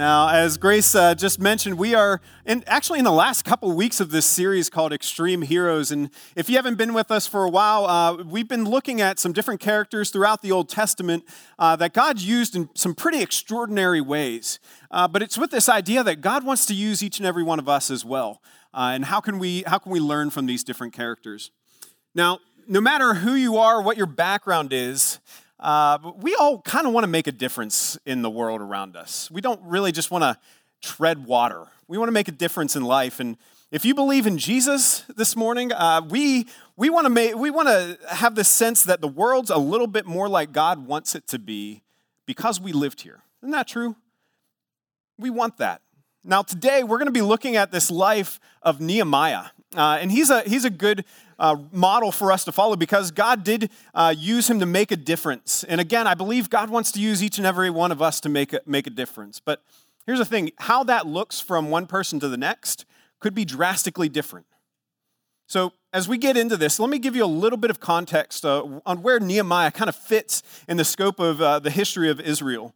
Now, as Grace uh, just mentioned, we are in, actually in the last couple weeks of this series called Extreme Heroes. And if you haven't been with us for a while, uh, we've been looking at some different characters throughout the Old Testament uh, that God used in some pretty extraordinary ways. Uh, but it's with this idea that God wants to use each and every one of us as well. Uh, and how can, we, how can we learn from these different characters? Now, no matter who you are, what your background is, uh, we all kind of want to make a difference in the world around us. We don't really just want to tread water. We want to make a difference in life. And if you believe in Jesus this morning, uh, we, we want to make, we want to have this sense that the world's a little bit more like God wants it to be because we lived here. Isn't that true? We want that. Now, today we're going to be looking at this life of Nehemiah. Uh, and he's a, he's a good uh, model for us to follow because God did uh, use him to make a difference. And again, I believe God wants to use each and every one of us to make a, make a difference. But here's the thing how that looks from one person to the next could be drastically different. So, as we get into this, let me give you a little bit of context uh, on where Nehemiah kind of fits in the scope of uh, the history of Israel.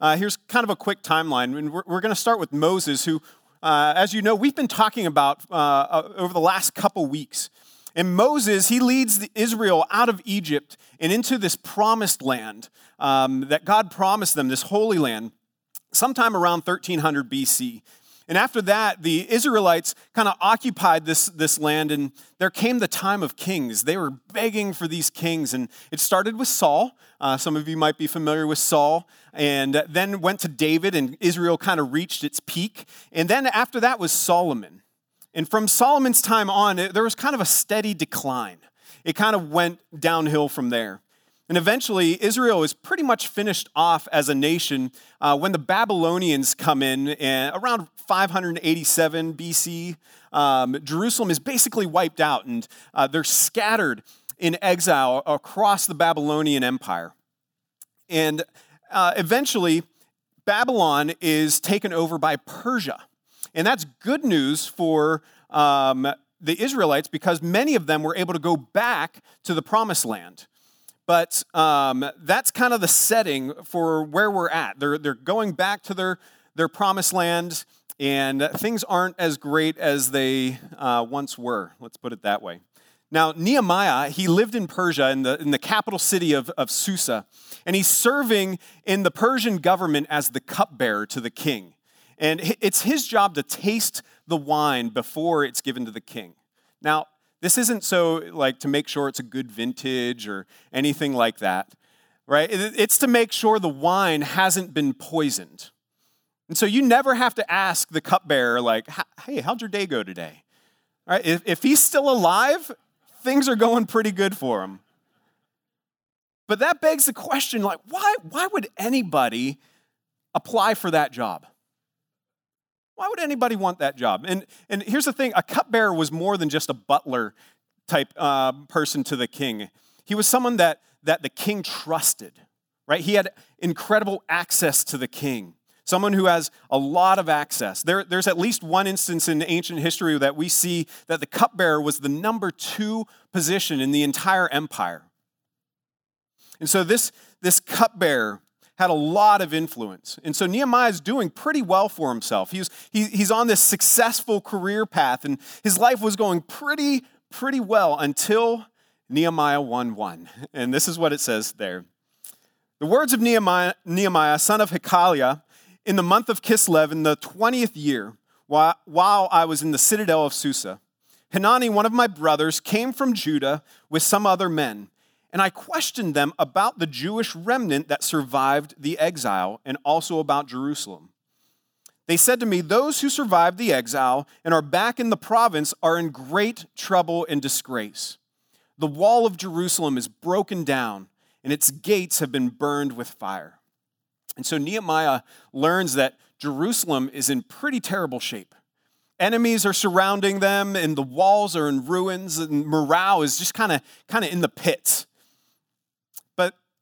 Uh, here's kind of a quick timeline. And we're, we're going to start with Moses, who, uh, as you know, we've been talking about uh, over the last couple weeks. And Moses, he leads Israel out of Egypt and into this promised land um, that God promised them, this holy land, sometime around 1300 BC. And after that, the Israelites kind of occupied this, this land, and there came the time of kings. They were begging for these kings, and it started with Saul. Uh, some of you might be familiar with Saul, and then went to David, and Israel kind of reached its peak. And then after that was Solomon. And from Solomon's time on, it, there was kind of a steady decline. It kind of went downhill from there. And eventually, Israel is pretty much finished off as a nation uh, when the Babylonians come in and around 587 BC. Um, Jerusalem is basically wiped out, and uh, they're scattered in exile across the Babylonian Empire. And uh, eventually, Babylon is taken over by Persia. And that's good news for um, the Israelites because many of them were able to go back to the promised land. But um, that's kind of the setting for where we're at. They're, they're going back to their, their promised land, and things aren't as great as they uh, once were. Let's put it that way. Now, Nehemiah, he lived in Persia, in the, in the capital city of, of Susa, and he's serving in the Persian government as the cupbearer to the king. And it's his job to taste the wine before it's given to the king. Now, this isn't so like to make sure it's a good vintage or anything like that, right? It's to make sure the wine hasn't been poisoned. And so you never have to ask the cupbearer, like, hey, how'd your day go today? All right? If, if he's still alive, things are going pretty good for him. But that begs the question, like, why, why would anybody apply for that job? Why would anybody want that job? And, and here's the thing a cupbearer was more than just a butler type uh, person to the king. He was someone that, that the king trusted, right? He had incredible access to the king, someone who has a lot of access. There, there's at least one instance in ancient history that we see that the cupbearer was the number two position in the entire empire. And so this, this cupbearer had a lot of influence. And so Nehemiah is doing pretty well for himself. He's, he, he's on this successful career path, and his life was going pretty, pretty well until Nehemiah 1 1. And this is what it says there. The words of Nehemiah, Nehemiah son of Hachaliah, in the month of Kislev, in the 20th year, while, while I was in the citadel of Susa, Hanani, one of my brothers, came from Judah with some other men and I questioned them about the Jewish remnant that survived the exile and also about Jerusalem. They said to me, Those who survived the exile and are back in the province are in great trouble and disgrace. The wall of Jerusalem is broken down, and its gates have been burned with fire. And so Nehemiah learns that Jerusalem is in pretty terrible shape. Enemies are surrounding them, and the walls are in ruins, and morale is just kind of kind of in the pits.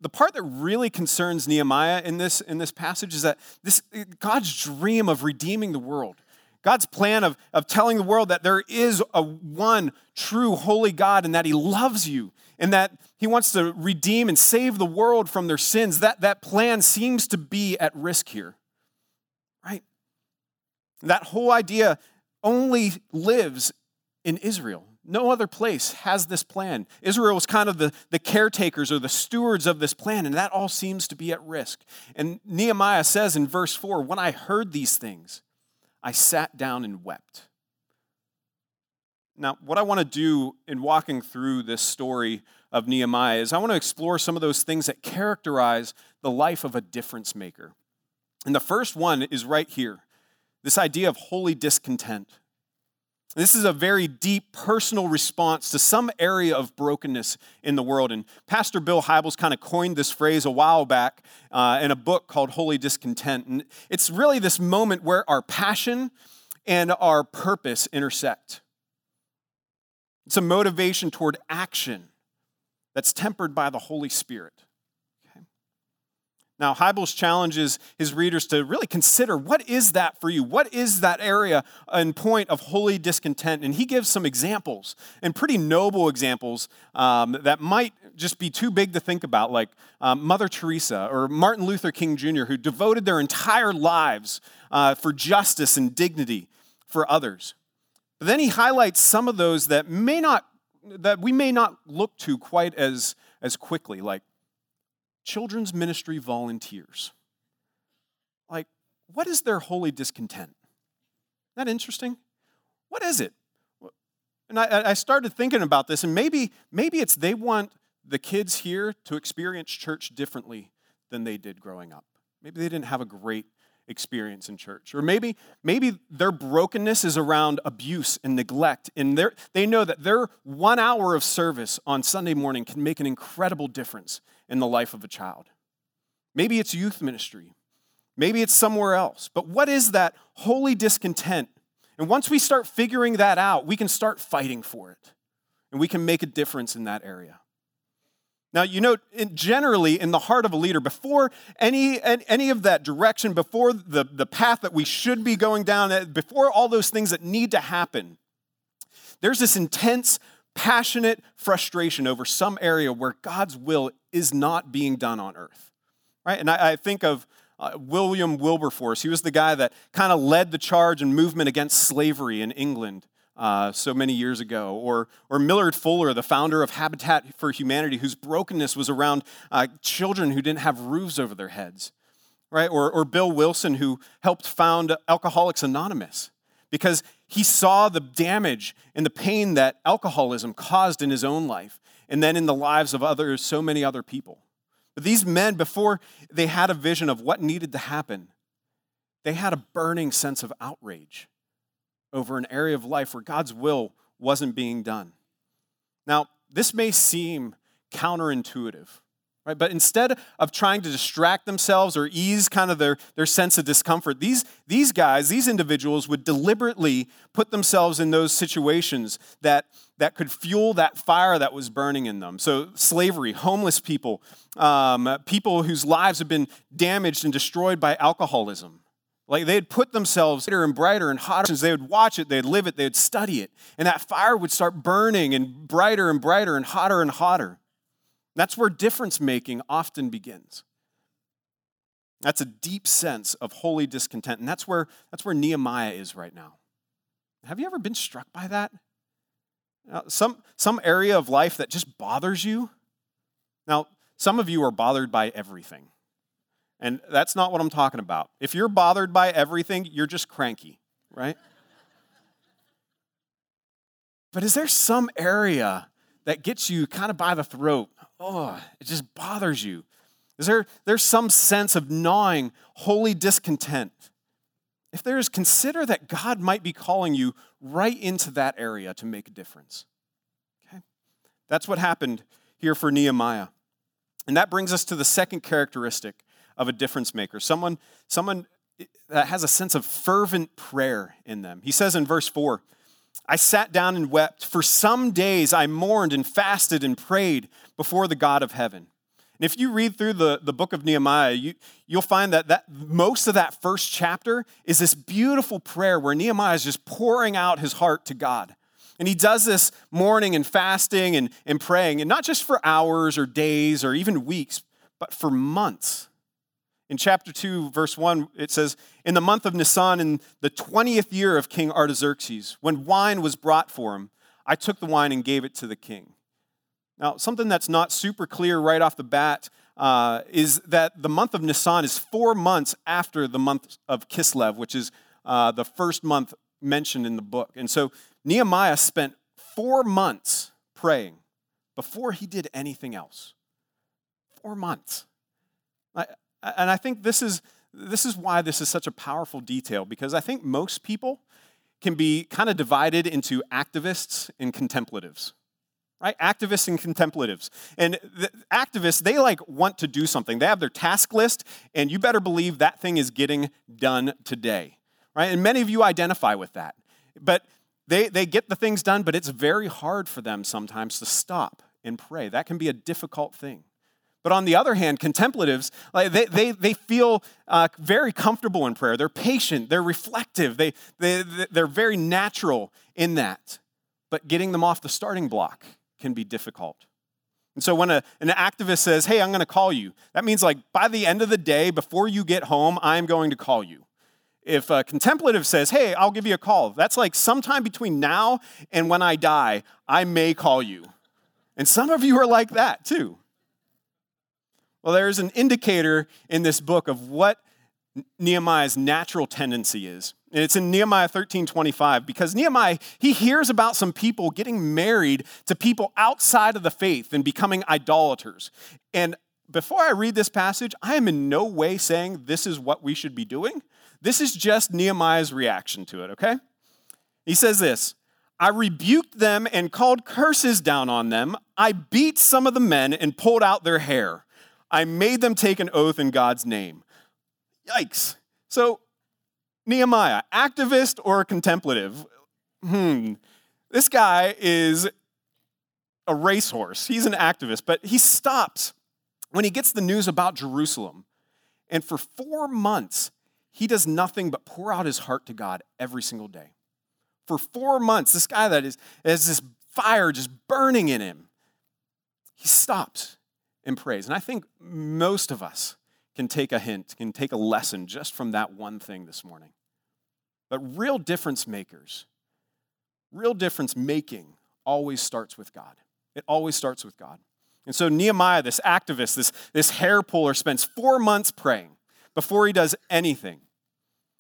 The part that really concerns Nehemiah in this, in this passage is that this God's dream of redeeming the world, God's plan of, of telling the world that there is a one true holy God and that He loves you and that He wants to redeem and save the world from their sins, that, that plan seems to be at risk here. Right? That whole idea only lives in Israel. No other place has this plan. Israel is kind of the, the caretakers or the stewards of this plan, and that all seems to be at risk. And Nehemiah says in verse 4 When I heard these things, I sat down and wept. Now, what I want to do in walking through this story of Nehemiah is I want to explore some of those things that characterize the life of a difference maker. And the first one is right here this idea of holy discontent. This is a very deep personal response to some area of brokenness in the world. And Pastor Bill Hybels kind of coined this phrase a while back uh, in a book called Holy Discontent. And it's really this moment where our passion and our purpose intersect. It's a motivation toward action that's tempered by the Holy Spirit. Now, Hybels challenges his readers to really consider what is that for you? What is that area and point of holy discontent? And he gives some examples, and pretty noble examples um, that might just be too big to think about, like um, Mother Teresa or Martin Luther King Jr., who devoted their entire lives uh, for justice and dignity for others. But then he highlights some of those that may not that we may not look to quite as, as quickly, like children's ministry volunteers. Like, what is their holy discontent? Isn't that interesting? What is it? And I, I started thinking about this, and maybe, maybe it's they want the kids here to experience church differently than they did growing up. Maybe they didn't have a great experience in church. Or maybe, maybe their brokenness is around abuse and neglect, and they know that their one hour of service on Sunday morning can make an incredible difference in the life of a child. Maybe it's youth ministry. Maybe it's somewhere else. But what is that holy discontent? And once we start figuring that out, we can start fighting for it. And we can make a difference in that area. Now, you know, generally in the heart of a leader, before any, any of that direction, before the, the path that we should be going down, eh, before all those things that need to happen, there's this intense passionate frustration over some area where God's will is not being done on earth. Right? And I, I think of uh, William Wilberforce. He was the guy that kind of led the charge and movement against slavery in England uh, so many years ago. Or, or Millard Fuller, the founder of Habitat for Humanity, whose brokenness was around uh, children who didn't have roofs over their heads. Right? Or, or Bill Wilson, who helped found Alcoholics Anonymous because he saw the damage and the pain that alcoholism caused in his own life and then in the lives of others, so many other people. But these men, before they had a vision of what needed to happen, they had a burning sense of outrage over an area of life where God's will wasn't being done. Now, this may seem counterintuitive, Right? But instead of trying to distract themselves or ease kind of their, their sense of discomfort, these, these guys, these individuals would deliberately put themselves in those situations that, that could fuel that fire that was burning in them. So, slavery, homeless people, um, people whose lives have been damaged and destroyed by alcoholism. Like they'd put themselves brighter and brighter and hotter. They would watch it, they'd live it, they'd study it. And that fire would start burning and brighter and brighter and hotter and hotter. That's where difference making often begins. That's a deep sense of holy discontent. And that's where, that's where Nehemiah is right now. Have you ever been struck by that? Now, some, some area of life that just bothers you? Now, some of you are bothered by everything. And that's not what I'm talking about. If you're bothered by everything, you're just cranky, right? but is there some area that gets you kind of by the throat oh, it just bothers you? Is there there's some sense of gnawing, holy discontent? If there is, consider that God might be calling you right into that area to make a difference. Okay? That's what happened here for Nehemiah. And that brings us to the second characteristic of a difference maker. Someone, someone that has a sense of fervent prayer in them. He says in verse 4 I sat down and wept. For some days I mourned and fasted and prayed before the God of heaven. And if you read through the, the book of Nehemiah, you, you'll find that, that most of that first chapter is this beautiful prayer where Nehemiah is just pouring out his heart to God. And he does this mourning and fasting and, and praying, and not just for hours or days or even weeks, but for months. In chapter 2, verse 1, it says, In the month of Nisan, in the 20th year of King Artaxerxes, when wine was brought for him, I took the wine and gave it to the king. Now, something that's not super clear right off the bat uh, is that the month of Nisan is four months after the month of Kislev, which is uh, the first month mentioned in the book. And so Nehemiah spent four months praying before he did anything else. Four months. And I think this is, this is why this is such a powerful detail, because I think most people can be kind of divided into activists and contemplatives right? Activists and contemplatives. And the activists they like want to do something. They have their task list and you better believe that thing is getting done today right? And many of you identify with that. But they, they get the things done but it's very hard for them sometimes to stop and pray. That can be a difficult thing but on the other hand, contemplatives, like they, they, they feel uh, very comfortable in prayer. They're patient, they're reflective, they, they, they're very natural in that. But getting them off the starting block can be difficult. And so when a, an activist says, Hey, I'm going to call you, that means like by the end of the day, before you get home, I'm going to call you. If a contemplative says, Hey, I'll give you a call, that's like sometime between now and when I die, I may call you. And some of you are like that too. Well, there's an indicator in this book of what Nehemiah's natural tendency is. And it's in Nehemiah 13 25, because Nehemiah, he hears about some people getting married to people outside of the faith and becoming idolaters. And before I read this passage, I am in no way saying this is what we should be doing. This is just Nehemiah's reaction to it, okay? He says this I rebuked them and called curses down on them. I beat some of the men and pulled out their hair. I made them take an oath in God's name. Yikes. So, Nehemiah, activist or contemplative? Hmm. This guy is a racehorse. He's an activist, but he stops when he gets the news about Jerusalem. And for four months, he does nothing but pour out his heart to God every single day. For four months, this guy that is has this fire just burning in him, he stops and prays. And I think most of us can take a hint, can take a lesson just from that one thing this morning. But real difference makers, real difference making always starts with God. It always starts with God. And so Nehemiah, this activist, this, this hair puller, spends four months praying before he does anything.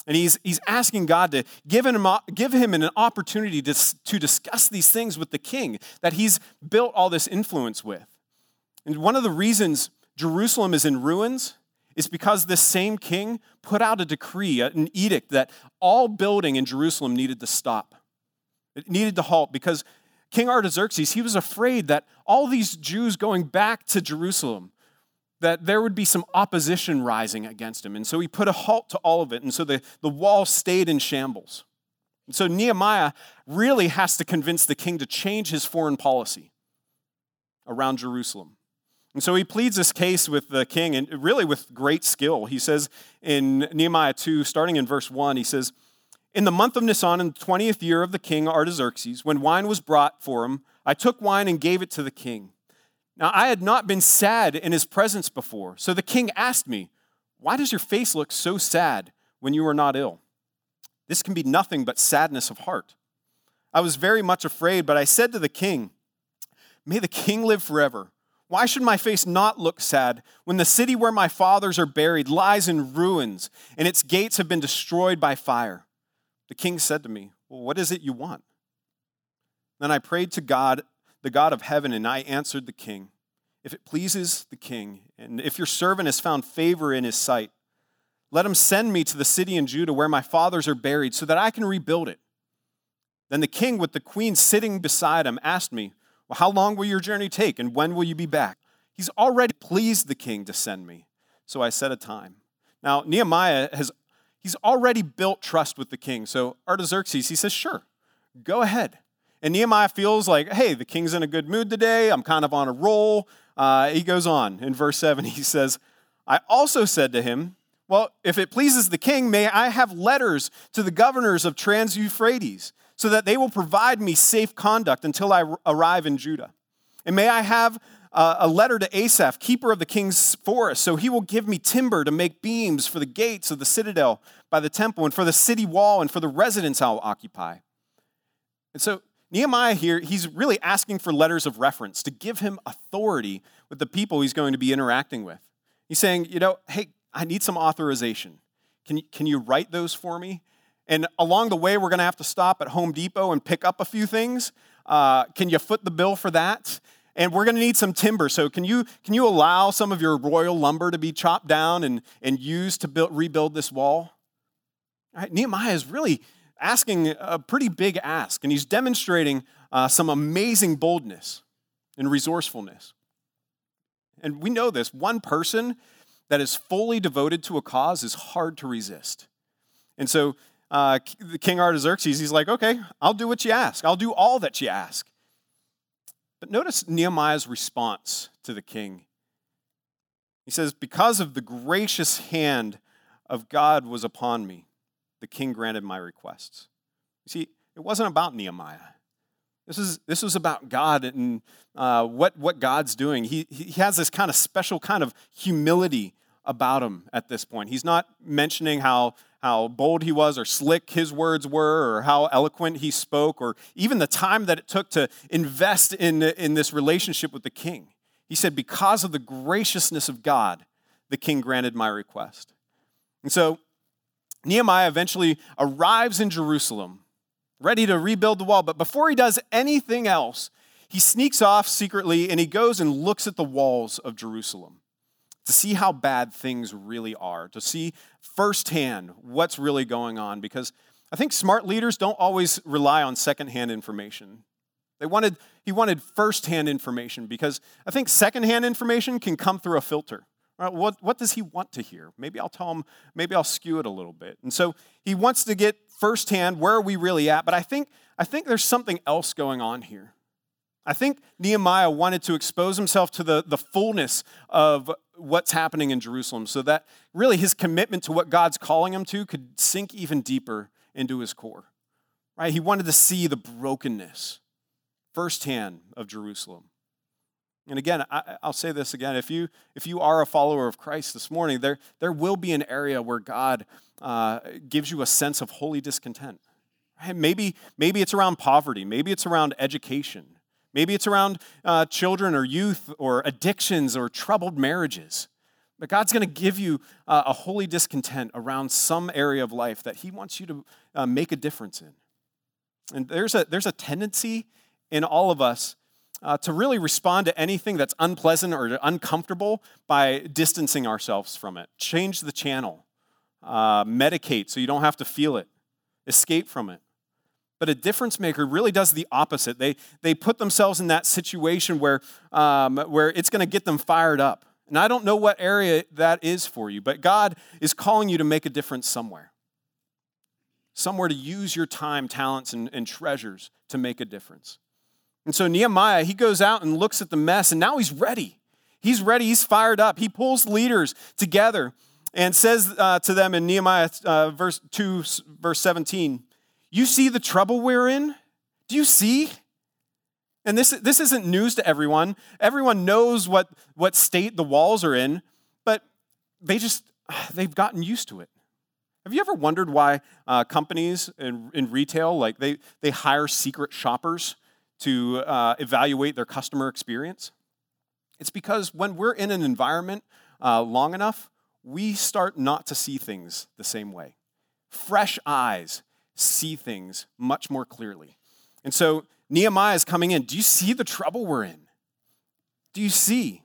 And he's, he's asking God to give him, give him an opportunity to, to discuss these things with the king that he's built all this influence with. One of the reasons Jerusalem is in ruins is because this same king put out a decree, an edict that all building in Jerusalem needed to stop. It needed to halt because King Artaxerxes, he was afraid that all these Jews going back to Jerusalem, that there would be some opposition rising against him. And so he put a halt to all of it. And so the, the wall stayed in shambles. And so Nehemiah really has to convince the king to change his foreign policy around Jerusalem. And so he pleads this case with the king, and really with great skill. He says in Nehemiah 2, starting in verse 1, he says, In the month of Nisan, in the 20th year of the king Artaxerxes, when wine was brought for him, I took wine and gave it to the king. Now I had not been sad in his presence before. So the king asked me, Why does your face look so sad when you are not ill? This can be nothing but sadness of heart. I was very much afraid, but I said to the king, May the king live forever. Why should my face not look sad when the city where my fathers are buried lies in ruins and its gates have been destroyed by fire? The king said to me, Well, what is it you want? Then I prayed to God, the God of heaven, and I answered the king, If it pleases the king, and if your servant has found favor in his sight, let him send me to the city in Judah where my fathers are buried so that I can rebuild it. Then the king, with the queen sitting beside him, asked me, well, how long will your journey take, and when will you be back? He's already pleased the king to send me. So I set a time. Now, Nehemiah has he's already built trust with the king. So Artaxerxes, he says, sure, go ahead. And Nehemiah feels like, hey, the king's in a good mood today. I'm kind of on a roll. Uh, he goes on. In verse 7, he says, I also said to him, Well, if it pleases the king, may I have letters to the governors of Trans Euphrates, so that they will provide me safe conduct until I arrive in Judah. And may I have uh, a letter to Asaph, keeper of the king's forest, so he will give me timber to make beams for the gates of the citadel by the temple, and for the city wall, and for the residence I'll occupy. And so Nehemiah here, he's really asking for letters of reference to give him authority with the people he's going to be interacting with. He's saying, you know, hey, I need some authorization. Can you, can you write those for me? And along the way, we're going to have to stop at Home Depot and pick up a few things. Uh, can you foot the bill for that? And we're going to need some timber. So can you, can you allow some of your royal lumber to be chopped down and, and used to build, rebuild this wall? Right, Nehemiah is really asking a pretty big ask, and he's demonstrating uh, some amazing boldness and resourcefulness. And we know this one person that is fully devoted to a cause is hard to resist. And so, uh, the King Artaxerxes, he's like, okay, I'll do what you ask, I'll do all that you ask. But notice Nehemiah's response to the king. He says, Because of the gracious hand of God was upon me, the king granted my requests. You see, it wasn't about Nehemiah. This, is, this was about God and uh, what, what God's doing. He, he has this kind of special kind of humility about him at this point. He's not mentioning how, how bold he was or slick his words were or how eloquent he spoke or even the time that it took to invest in, in this relationship with the king. He said, Because of the graciousness of God, the king granted my request. And so Nehemiah eventually arrives in Jerusalem, ready to rebuild the wall. But before he does anything else, he sneaks off secretly and he goes and looks at the walls of Jerusalem to see how bad things really are, to see firsthand what's really going on. Because I think smart leaders don't always rely on secondhand information. They wanted, he wanted firsthand information because I think secondhand information can come through a filter. Right, what, what does he want to hear? Maybe I'll tell him, maybe I'll skew it a little bit. And so he wants to get firsthand where are we really at, but I think, I think there's something else going on here. I think Nehemiah wanted to expose himself to the, the fullness of what's happening in Jerusalem so that really his commitment to what God's calling him to could sink even deeper into his core. Right? He wanted to see the brokenness firsthand of Jerusalem. And again, I, will say this again. If you, if you are a follower of Christ this morning, there, there will be an area where God uh, gives you a sense of holy discontent. Right? Maybe, maybe it's around poverty. Maybe it's around education. Maybe it's around uh, children or youth or addictions or troubled marriages. But God's going to give you uh, a holy discontent around some area of life that He wants you to uh, make a difference in. And there's a, there's a tendency in all of us uh, to really respond to anything that's unpleasant or uncomfortable by distancing ourselves from it. Change the channel, uh, medicate so you don't have to feel it, escape from it. But a difference maker really does the opposite. They, they put themselves in that situation where, um, where it's going to get them fired up. And I don't know what area that is for you, but God is calling you to make a difference somewhere. Somewhere to use your time, talents, and, and treasures to make a difference. And so Nehemiah, he goes out and looks at the mess, and now he's ready. He's ready, he's fired up. He pulls leaders together and says uh, to them in Nehemiah uh, verse 2, verse 17, You see the trouble we're in? Do you see? And this, this isn't news to everyone. Everyone knows what, what state the walls are in, but they just, they've gotten used to it. Have you ever wondered why uh, companies in, in retail, like they, they hire secret shoppers to uh, evaluate their customer experience? It's because when we're in an environment uh, long enough, we start not to see things the same way. Fresh eyes see things much more clearly. And so Nehemiah is coming in. Do you see the trouble we're in? Do you see?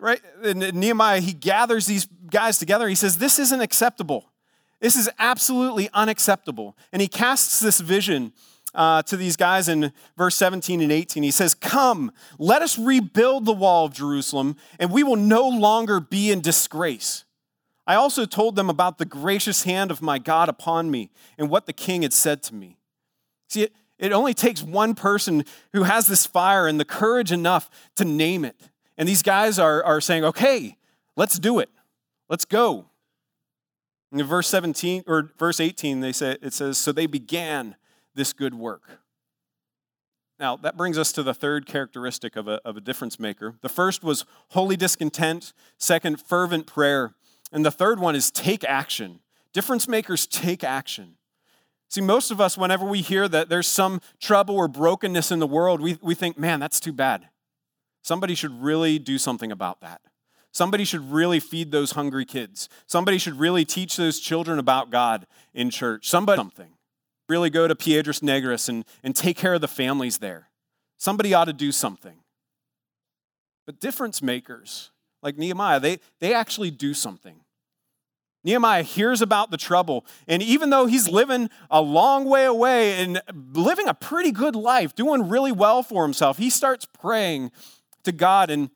Right? And Nehemiah, he gathers these guys together. He says, This isn't acceptable. This is absolutely unacceptable. And he casts this vision uh, to these guys in verse 17 and 18. He says, Come, let us rebuild the wall of Jerusalem, and we will no longer be in disgrace. I also told them about the gracious hand of my God upon me and what the king had said to me. See, it, it only takes one person who has this fire and the courage enough to name it. And these guys are, are saying, okay, let's do it. Let's go. In verse 17 or verse 18, they say it says, So they began this good work. Now, that brings us to the third characteristic of a, of a difference maker. The first was holy discontent, second, fervent prayer, and the third one is take action. Difference makers take action. See, most of us, whenever we hear that there's some trouble or brokenness in the world, we, we think, man, that's too bad. Somebody should really do something about that. Somebody should really feed those hungry kids. Somebody should really teach those children about God in church. Somebody, something. Really go to Piedras Negras and, and take care of the families there. Somebody ought to do something. But difference makers, like Nehemiah, they, they actually do something. Nehemiah hears about the trouble, and even though he's living a long way away and living a pretty good life, doing really well for himself, he starts praying to God and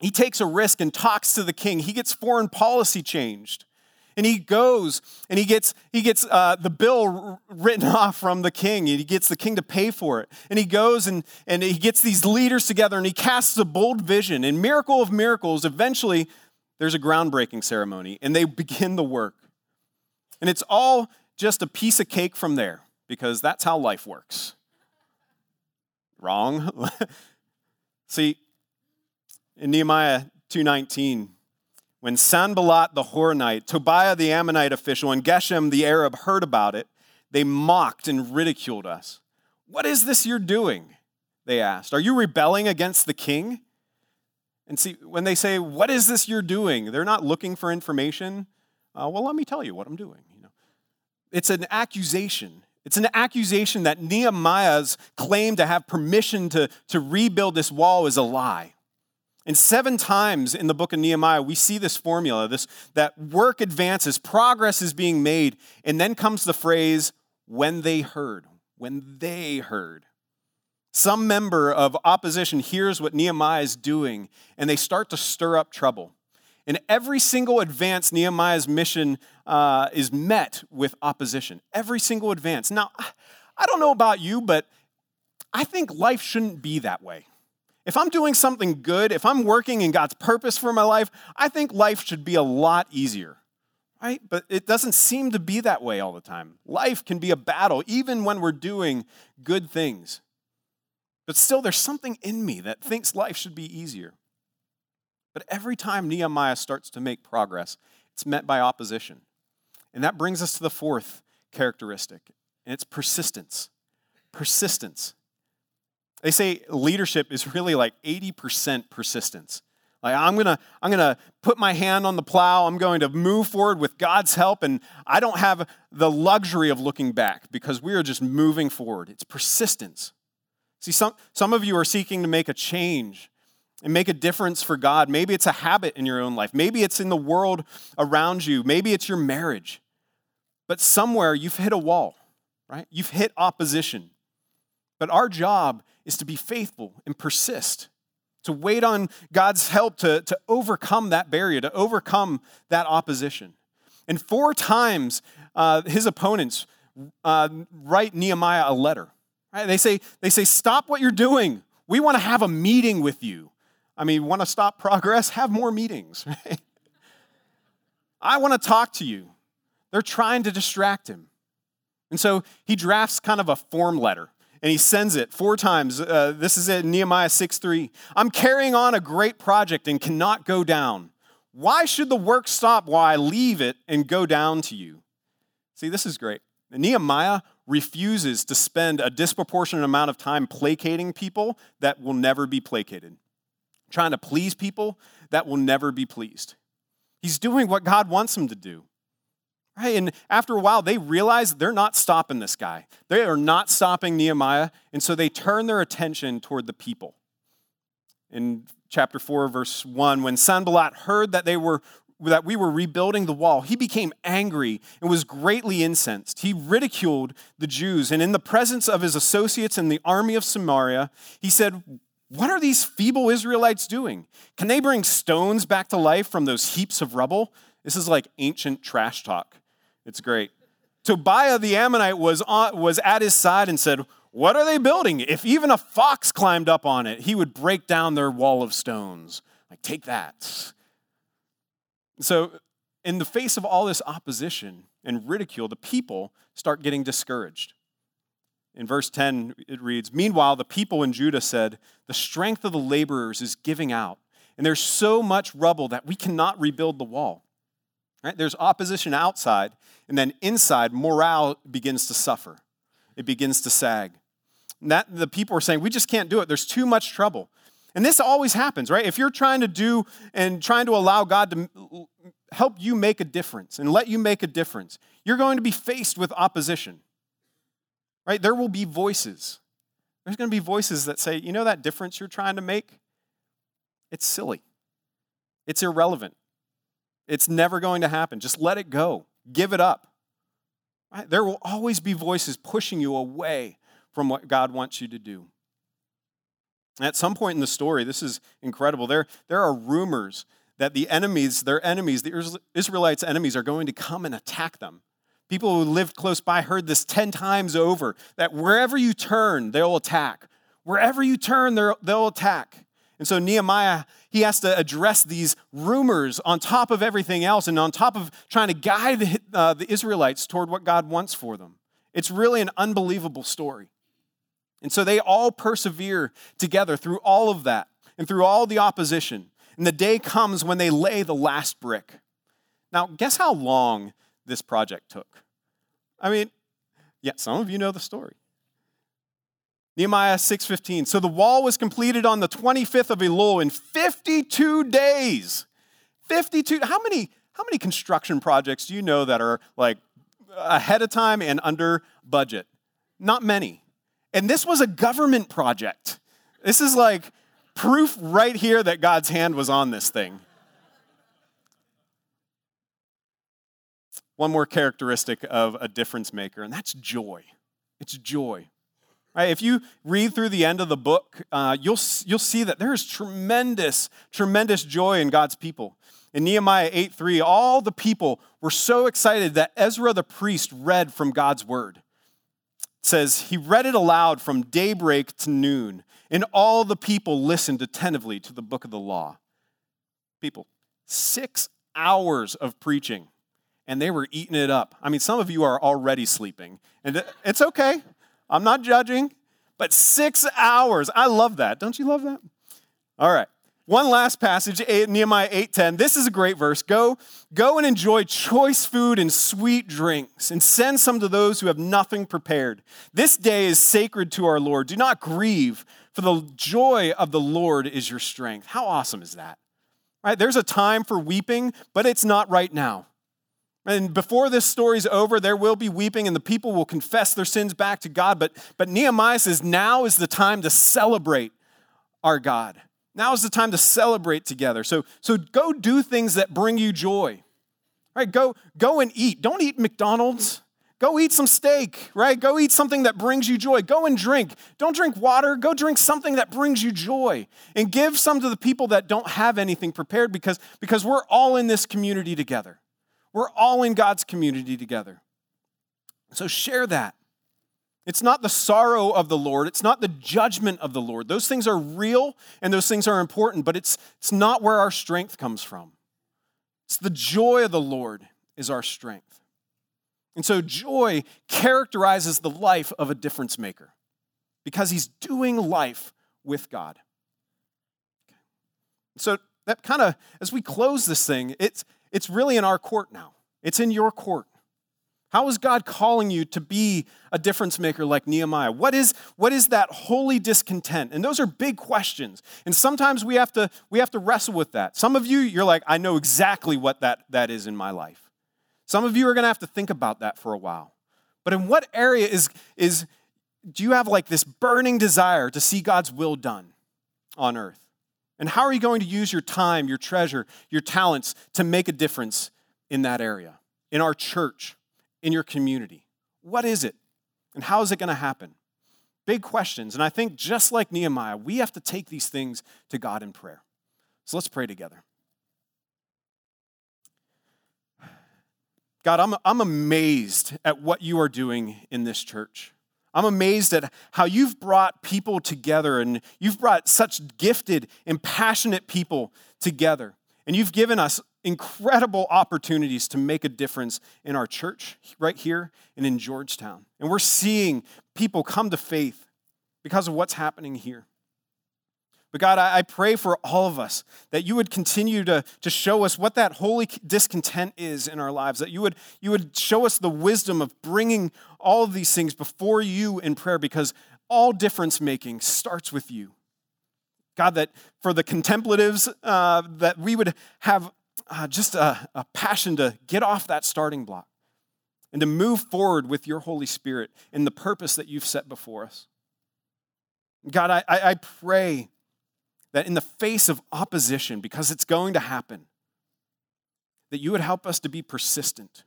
he takes a risk and talks to the king. He gets foreign policy changed. And he goes and he gets, he gets uh, the bill written off from the king. And he gets the king to pay for it. And he goes and, and he gets these leaders together and he casts a bold vision. And miracle of miracles, eventually there's a groundbreaking ceremony and they begin the work. And it's all just a piece of cake from there because that's how life works. Wrong. See, in Nehemiah 2:19, when Sanballat the Horonite, Tobiah the Ammonite official, and Geshem the Arab heard about it, they mocked and ridiculed us. What is this you're doing? They asked. Are you rebelling against the king? And see, when they say, What is this you're doing? They're not looking for information. Uh, well, let me tell you what I'm doing. You know, it's an accusation. It's an accusation that Nehemiah's claim to have permission to, to rebuild this wall is a lie. And seven times in the book of Nehemiah, we see this formula, this that work advances, progress is being made, and then comes the phrase, when they heard. When they heard. Some member of opposition hears what Nehemiah is doing, and they start to stir up trouble. And every single advance, Nehemiah's mission uh, is met with opposition. Every single advance. Now, I don't know about you, but I think life shouldn't be that way. If I'm doing something good, if I'm working in God's purpose for my life, I think life should be a lot easier, right? But it doesn't seem to be that way all the time. Life can be a battle, even when we're doing good things. But still, there's something in me that thinks life should be easier. But every time Nehemiah starts to make progress, it's met by opposition. And that brings us to the fourth characteristic, and it's persistence. Persistence. They say leadership is really like 80% persistence. Like I'm gonna, I'm gonna put my hand on the plow, I'm going to move forward with God's help, and I don't have the luxury of looking back because we are just moving forward. It's persistence. See, some, some of you are seeking to make a change and make a difference for God. Maybe it's a habit in your own life, maybe it's in the world around you, maybe it's your marriage. But somewhere you've hit a wall, right? You've hit opposition. But our job is to be faithful and persist, to wait on God's help to, to overcome that barrier, to overcome that opposition. And four times, uh, his opponents uh, write Nehemiah a letter. Right? They, say, they say, Stop what you're doing. We want to have a meeting with you. I mean, want to stop progress? Have more meetings. Right? I want to talk to you. They're trying to distract him. And so he drafts kind of a form letter and he sends it four times. Uh, this is it, Nehemiah 6 3. I'm carrying on a great project and cannot go down. Why should the work stop while I leave it and go down to you? See, this is great. Nehemiah refuses to spend a disproportionate amount of time placating people that will never be placated, trying to please people that will never be pleased. He's doing what God wants him to do. Right? And after a while, they realize they're not stopping this guy. They are not stopping Nehemiah. And so they turn their attention toward the people. In chapter 4, verse 1, when Sanballat heard that they were that we were rebuilding the wall, he became angry and was greatly incensed. He ridiculed the Jews, and in the presence of his associates in the army of Samaria, he said, What are these feeble Israelites doing? Can they bring stones back to life from those heaps of rubble? This is like ancient trash talk. It's great. Tobiah the Ammonite was, on, was at his side and said, What are they building? If even a fox climbed up on it, he would break down their wall of stones. Like, take that. So, in the face of all this opposition and ridicule, the people start getting discouraged. In verse 10, it reads Meanwhile, the people in Judah said, The strength of the laborers is giving out, and there's so much rubble that we cannot rebuild the wall. Right? There's opposition outside, and then inside, morale begins to suffer. It begins to sag. And that the people are saying, we just can't do it. There's too much trouble. And this always happens, right? If you're trying to do and trying to allow God to help you make a difference and let you make a difference, you're going to be faced with opposition. Right? There will be voices. There's going to be voices that say, you know, that difference you're trying to make? It's silly. It's irrelevant. It's never going to happen. Just let it go. Give it up. Right? There will always be voices pushing you away from what God wants you to do. At some point in the story, this is incredible. There, there are rumors that the enemies, their enemies, the Israelites' enemies, are going to come and attack them. People who lived close by heard this 10 times over that wherever you turn, they'll attack. Wherever you turn, they'll attack. And so Nehemiah, he has to address these rumors on top of everything else and on top of trying to guide the, uh, the Israelites toward what God wants for them. It's really an unbelievable story. And so they all persevere together through all of that and through all the opposition. And the day comes when they lay the last brick. Now, guess how long this project took? I mean, yeah, some of you know the story. Nehemiah 6:15. So the wall was completed on the 25th of Elul in 52 days. 52. How many how many construction projects do you know that are like ahead of time and under budget? Not many. And this was a government project. This is like proof right here that God's hand was on this thing. One more characteristic of a difference maker, and that's joy. It's joy. Right, if you read through the end of the book, uh, you'll, you'll see that there is tremendous, tremendous joy in God's people. In Nehemiah 8 3, all the people were so excited that Ezra the priest read from God's word. It says, He read it aloud from daybreak to noon, and all the people listened attentively to the book of the law. People, six hours of preaching, and they were eating it up. I mean, some of you are already sleeping, and it's okay. I'm not judging, but six hours. I love that. Don't you love that? All right. One last passage, eh, Nehemiah 8:10. This is a great verse. Go, go and enjoy choice food and sweet drinks, and send some to those who have nothing prepared. This day is sacred to our Lord. Do not grieve, for the joy of the Lord is your strength. How awesome is that? Right? There's a time for weeping, but it's not right now. And before this story's over, there will be weeping and the people will confess their sins back to God. But, but Nehemiah says now is the time to celebrate our God. Now is the time to celebrate together. So, so go do things that bring you joy. Right? Go, go and eat. Don't eat McDonald's. Go eat some steak, right? Go eat something that brings you joy. Go and drink. Don't drink water. Go drink something that brings you joy. And give some to the people that don't have anything prepared because, because we're all in this community together. We're all in God's community together. So share that. It's not the sorrow of the Lord, it's not the judgment of the Lord. Those things are real and those things are important, but it's, it's not where our strength comes from. It's the joy of the Lord is our strength. And so joy characterizes the life of a difference maker because he's doing life with God. So that kind of, as we close this thing, it's, it's really in our court now. It's in your court. How is God calling you to be a difference maker like Nehemiah? What is, what is that holy discontent? And those are big questions. And sometimes we have to, we have to wrestle with that. Some of you, you're like, I know exactly what that, that is in my life. Some of you are going to have to think about that for a while. But in what area is, is do you have like this burning desire to see God's will done on earth? And how are you going to use your time, your treasure, your talents to make a difference in that area, in our church, in your community? What is it? And how is it going to happen? Big questions. And I think just like Nehemiah, we have to take these things to God in prayer. So let's pray together. God, I'm, I'm amazed at what you are doing in this church. I'm amazed at how you've brought people together and you've brought such gifted and passionate people together. And you've given us incredible opportunities to make a difference in our church right here and in Georgetown. And we're seeing people come to faith because of what's happening here. But God, I, pray for all of us that you would continue to, to show us what that holy discontent is in our lives, that you would, you would show us the wisdom of bringing all of these things before you in prayer because all difference making starts with you. God, that for the contemplatives, uh, that we would have uh, just a, a passion to get off that starting block and to move forward with your Holy Spirit in the purpose that you've set before us. God, I, I pray that in the face of opposition, because it's going to happen, that you would help us to be persistent.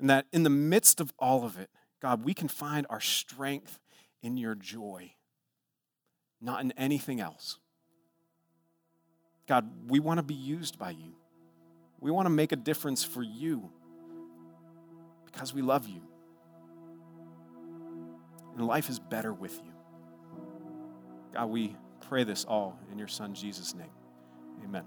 And that in the midst of all of it, God, we can find our strength in your joy, not in anything else. God, we want to be used by you. We want to make a difference for you because we love you. And life is better with you. God, we pray this all in your Son, Jesus' name. Amen.